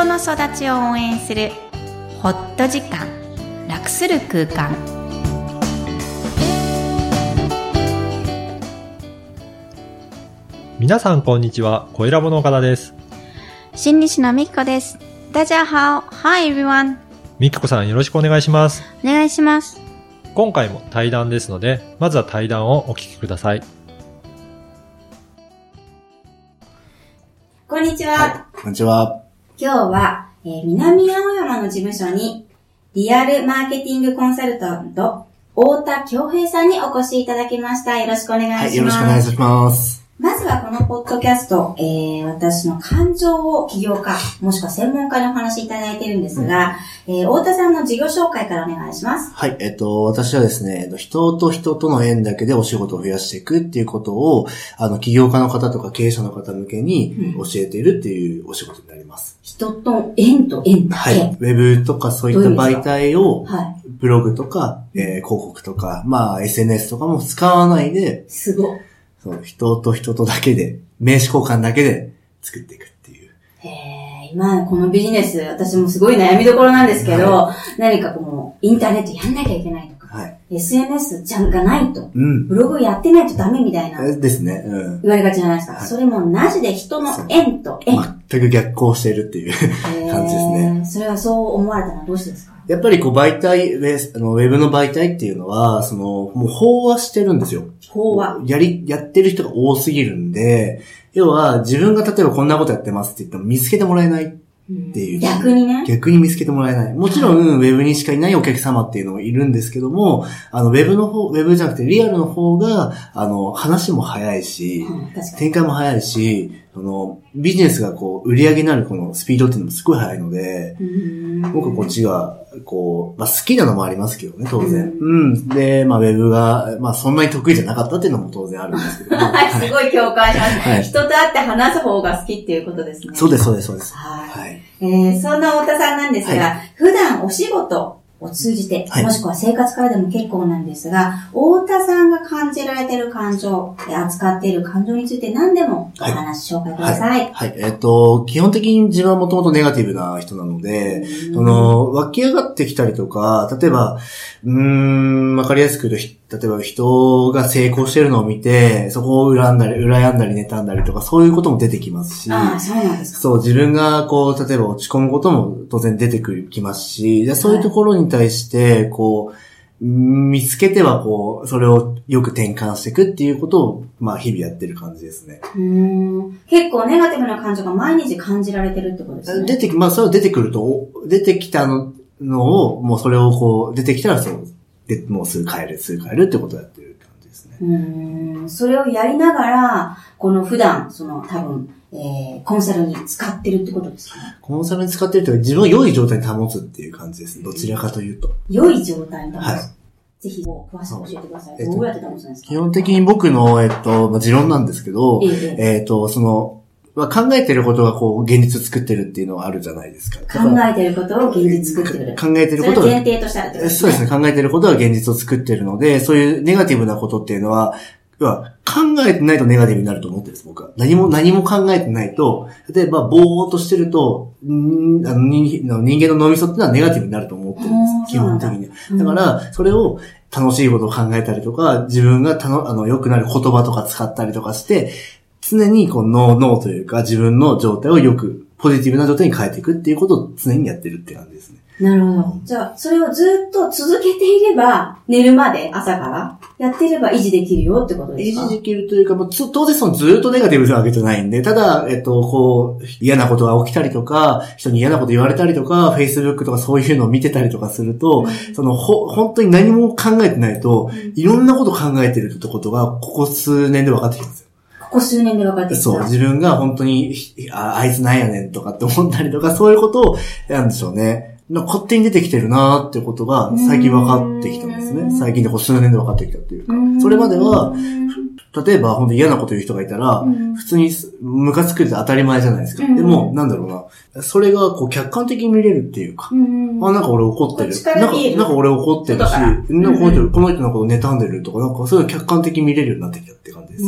人の育ちを応援するホット時間楽する空間皆さんこんにちは、小ラボの岡田です。心理師のみきこです大家好 Hi everyone みきこさんよろしくお願いします。お願いします今回も対談ですので、まずは対談をお聞きください。こんにちは。こんにちは。今日は、えー南青山の事務所に、リアルマーケティングコンサルタント、太田京平さんにお越しいただきました。よろしくお願いします。はい、よろしくお願いします。まずはこのポッドキャスト、えー、私の感情を起業家、もしくは専門家にお話しいただいているんですが、えー、太田さんの事業紹介からお願いします。はい、えっと、私はですね、えっと人と人との縁だけでお仕事を増やしていくっていうことを、あの、起業家の方とか経営者の方向けに教えているっていうお仕事になります。人と縁と縁だけ。はい。ウェブとかそういった媒体を、はい。ブログとか、えー広告とか、まあ、SNS とかも使わないで、すごい。そう、人と人とだけで、名刺交換だけで作っていくっていう。へー今、このビジネス、私もすごい悩みどころなんですけど、何かこう、インターネットやんなきゃいけないとか、はい。SNS じゃがないと、うん。ブログやってないとダメみたいなえですね。うん。言われがちじゃないですか。はいそれもなしで人の縁と縁。全く逆行しているっていう 感じですね。それはそう思われたのはどうしてですか？やっぱりこう媒体、ウェあのウェブの媒体っていうのは、その、もう飽和してるんですよ。法は。やり、やってる人が多すぎるんで、要は自分が例えばこんなことやってますって言っても見つけてもらえないっていう。逆にね。逆に見つけてもらえない。もちろん、ウェブにしかいないお客様っていうのもいるんですけども、あの、ウェブの方、ウェブじゃなくてリアルの方が、あの、話も早いし。展開も早いし、その、ビジネスがこう、売り上げになるこのスピードっていうのもすごい早いので、僕はこっちが、こう、まあ好きなのもありますけどね、当然。うん。で、まあウェブが、まあそんなに得意じゃなかったっていうのも当然あるんですけども。はい、すごい共感します。はい人と会って話す方が好きっていうことですね。そうです、そうです、そうです。はい。はい。えー、そんな太田さんなんですが、は普段お仕事を通じて、はいもしくは生活からでも結構なんですが、太田さんが感じられている感情、えー扱っている感情について何でもおはい話紹介ください。はい。えっ、と、基本的に自分はもともとネガティブな人なので、うんその、湧き上がってきたりとか、例えば、うーん、わかりやすく言うとひ、例えば人が成功してるのを見て、そこを恨んだり、羨んだり、妬んだりとか、そういうことも出てきますし、ああ、そうなんですか。そう、自分がこう、例えば落ち込むことも当然出てくるきますし、でそういうところに対して、こう、見つけてはこう、それをよく転換していくっていうことを、まあ日々やってる感じですね。うーん結構ネガティブな感情が毎日感じられてるってことですね。出てき、まあそれを出てくると、お出てきたののを、もうそれをこう、出てきたらそう、でもうすぐ帰る、すぐ帰るってことをやってる感じですね。うーんそれをやりながら、この普段、その多分、えー、コンサルに使ってるってことですかね？コンサルに使ってるというか自分を良い状態に保つっていう感じですね。どちらかというと。良い状態に保つ。はいぜひ、詳しく教えてください。えっとどうやって保つんですか？基本的に僕の、えっと、まあ、持論なんですけど、ええええっ、と、その、まあ、考えてることがこう、現実作ってるっていうのはあるじゃないですか。考えてることを現実作ってくる。考えてることを前、提としたらってことそうですね。考えてることが現実を作ってるので、そういうネガティブなことっていうのは、要は考えてないとネガティブになると思ってるんです、僕は。何も、何も考えてないと、例えば、ぼーっとしてると、んーあの人あの人間の脳みそっていうのはネガティブになると思ってるんです、基本的にだから、それを楽しいことを考えたりとか、自分がたの、あの、良くなる言葉とか使ったりとかして、常にこう脳、脳というか自分の状態をよく、ポジティブな状態に変えていくっていうことを常にやってるって感じですね。なるほど。じゃあ、それをずっと続けていれば、寝るまで朝からやっていれば維持できるよってことですか？維持できるというか、もうつ当然そのずっとネガティブなわけじゃないんで、ただ、えっと、こう、嫌なことが起きたりとか、人に嫌なこと言われたりとか、Facebook とかそういうのを見てたりとかすると、その、ほ、本当に何も考えてないと、いろんなこと考えてるってことが、ここ数年で分かってきたんですよ。ここ数年で分かってきた。そう、自分が本当に、ひああいつなんやねんとかって思ったりとか、そういうことを、なんでしょうね。勝手に出てきてるなーってことが最近分かってきたんですね。うん最近でこう数年で分かってきたっていうかうん。それまでは、例えば本当に嫌なこと言う人がいたら、うん。普通にムカつくって当たり前じゃないですか。うん。でも、なんだろうな。それがこう客観的に見れるっていうか。うん。あ、なんか俺怒ってる。なんか、なんか俺怒ってるし、なんかこの人この人のこと妬んでるとか、なんかそういうの客観的に見れるようになってきたって感じです。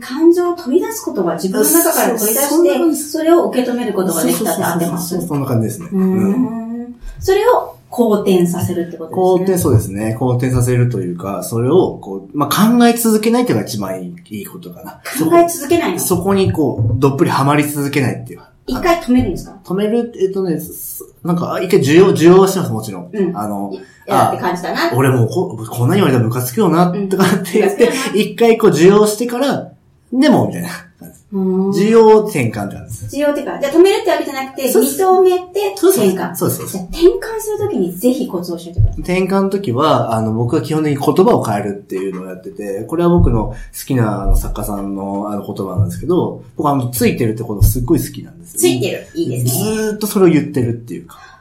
感情を取り出すことが自分の中から取り出して、それを受け止めることができたって合ってますそんな感じですね。うーん。それを好転させるってこと好転、ですね。そうですね。好転させるというか、それを、こう、まあ、考え続けないっていうのが一番いいことかな。考え続けないの？そこにこう、どっぷりハマり続けないっていう。一回止めるんですか？止める、えっとね、すなんか、あ一回需要、需要はしてます、もちろん。うんあの、いやって感じたな。俺もうこ、こんなに言われたらムカつくよな、うんとかって言って一回こう、需要してから、でも、みたいな需要転換って感じです。需要っていうか、じゃあ止めるってわけじゃなくて、認めて転換。そうですじゃあ転換するときにぜひコツを教えてください。転換の時は、あの、僕は基本的に言葉を変えるっていうのをやってて、これは僕の好きなあの作家さんのあの言葉なんですけど、僕はあの、ついてるってことすっごい好きなんですよついてる。いいですね。ずーっとそれを言ってるっていうか。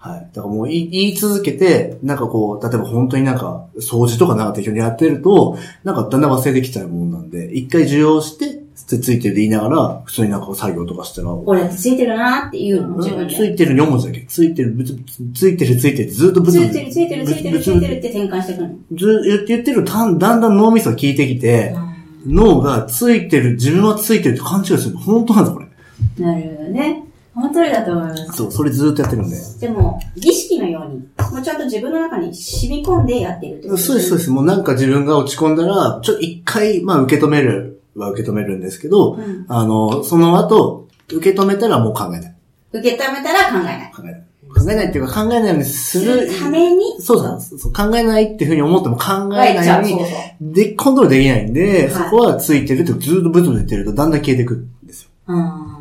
はい。だからもう言い言い続けて、なんかこう、例えば本当になんか、掃除とかなんか適当にやってると、なんかだんだん忘れてきちゃうもんなんで、一回受容して、つついてるで言いながら、普通になんか作業とかしたら、俺ついてるなっていうのも自分で。ついてる4文字だけ。ついてる、ぶつついてるついてる、ずっとぶつぶつついてる、ついてる、ついてる、ついてるって転換していくの。ず言って言ってると、だんだんだん脳みそが効いてきて、脳がついてる、自分はついてるって勘違いするの。本当なんですよ、これ。なるほどね。本当にだと思います。そう、それずーっとやってるんで。でも、儀式のように、もうちゃんと自分の中に染み込んでやっているってことそうです、そうです。もうなんか自分が落ち込んだら、ちょっと一回、まあ受け止めるは受け止めるんですけど、うんあの、その後、受け止めたらもう考えない。受け止めたら考えない。考えない。考えないっていうか考えないようにする。ために？そうそうそうそう。考えないっていうふうに思っても考えないように。で、コントロールできないんで、いそこはついてるってずーっとブツブツ言ってるとだんだん消えていくんですよ。うん。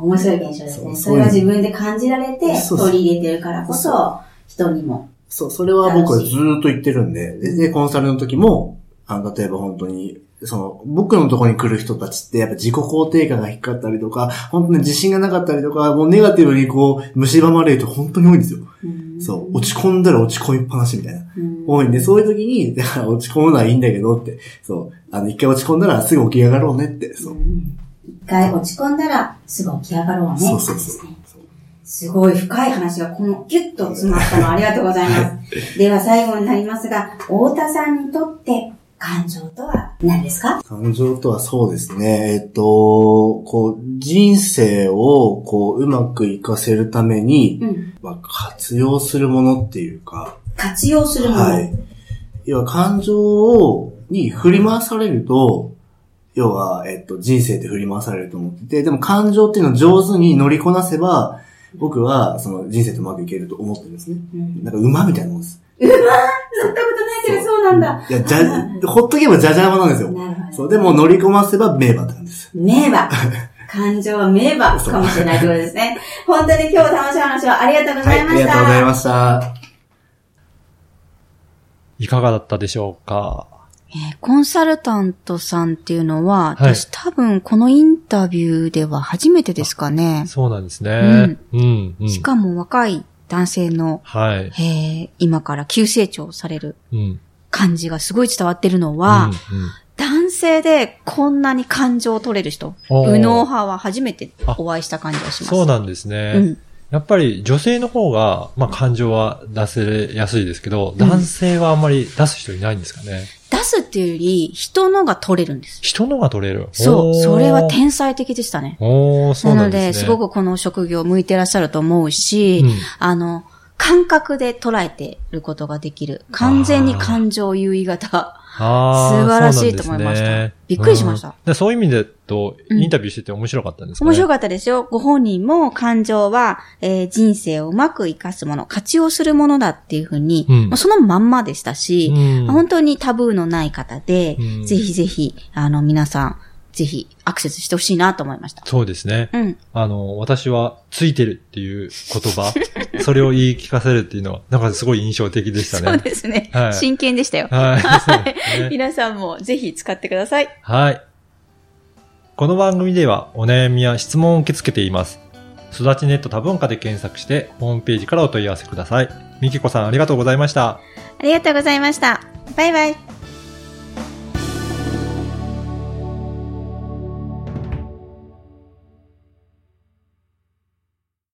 面白い現象ですね。それは自分で感じられて、取り入れてるからこそ、人にも。そう、それは僕はずーっと言ってるんで、で、でコンサルの時も、あの、例えば本当に、その、僕のところに来る人たちって、やっぱ自己肯定感が低かったりとか、本当に自信がなかったりとか、もうネガティブにこう、蝕まれる人本当に多いんですよ。うんそう、落ち込んだら落ち込みっぱなしみたいな。うん多いんで、そういう時に、だから落ち込むのはいいんだけどって、そう、あの、一回落ち込んだらすぐ起き上がろうねって、そう。一回落ち込んだら、すぐ起き上がろうね。そうそうそう。すごい深い話がこのギュッと詰まったのありがとうございます。では最後になりますが、太田さんにとって感情とは何ですか？感情とはそうですね。えっと、こう、人生を、こう、うまく活かせるために、うん。まあ、活用するものっていうか、活用するもの。はい。要は感情を、に振り回されると、要は、えっと、人生って振り回されると思ってて、でも感情っていうのを上手に乗りこなせば、僕は、その人生とうまくいけると思ってるんですね。うん。なんか馬みたいなもんです。乗ったことないけどそうなんだ。いや、じゃ、ほっとけばじゃじゃ馬なんですよ。なるほど。そう、でも乗り込ませば名馬って感じです。名馬。感情は名馬かもしれないということですね。本当に今日楽しい話をありがとうごはい、あざいました。りがとうございました。いかがだったでしょうか？えーコンサルタントさんっていうのは、はい私多分このインタビューでは初めてですかね。そうなんですね。うん。うん。しかも若い男性の、はい。えー今から急成長されるうん。感じがすごい伝わってるのは、うんうん男性でこんなに感情を取れる人、右脳派は初めてお会いした感じがします。そうなんですね。うん。やっぱり女性の方が、まあ感情は出せやすいですけど、男性はあんまり出す人いないんですかね。出すっていうより、人のが取れるんです。人のが取れる。そう。それは天才的でしたね。おー、そうなので、なんですね。すごくこの職業向いてらっしゃると思うし、うんあの、感覚で捉えてることができる。完全に感情優位型。素晴らしいと思いましたねびっくりしましたうんでそういう意味でと、うんインタビューしてて面白かったんですかね？面白かったですよ。ご本人も感情は、えー人生をうまく活かすもの、活用するものだっていうふうに、うんそのまんまでしたし、うん本当にタブーのない方で、うんぜひぜひ、あの、皆さん、ぜひアクセスしてほしいなと思いました。そうですね。うん。あの、私はついてるっていう言葉、それを言い聞かせるっていうのは、なんかすごい印象的でしたそうね。ですね。はい真剣でしたよ。はい。ね皆さんもぜひ使ってください。はい。この番組ではお悩みや質問を受け付けています。育ちネット多文化で検索して、ホームページからお問い合わせください。みきこさんありがとうございました。ありがとうございました。バイバイ。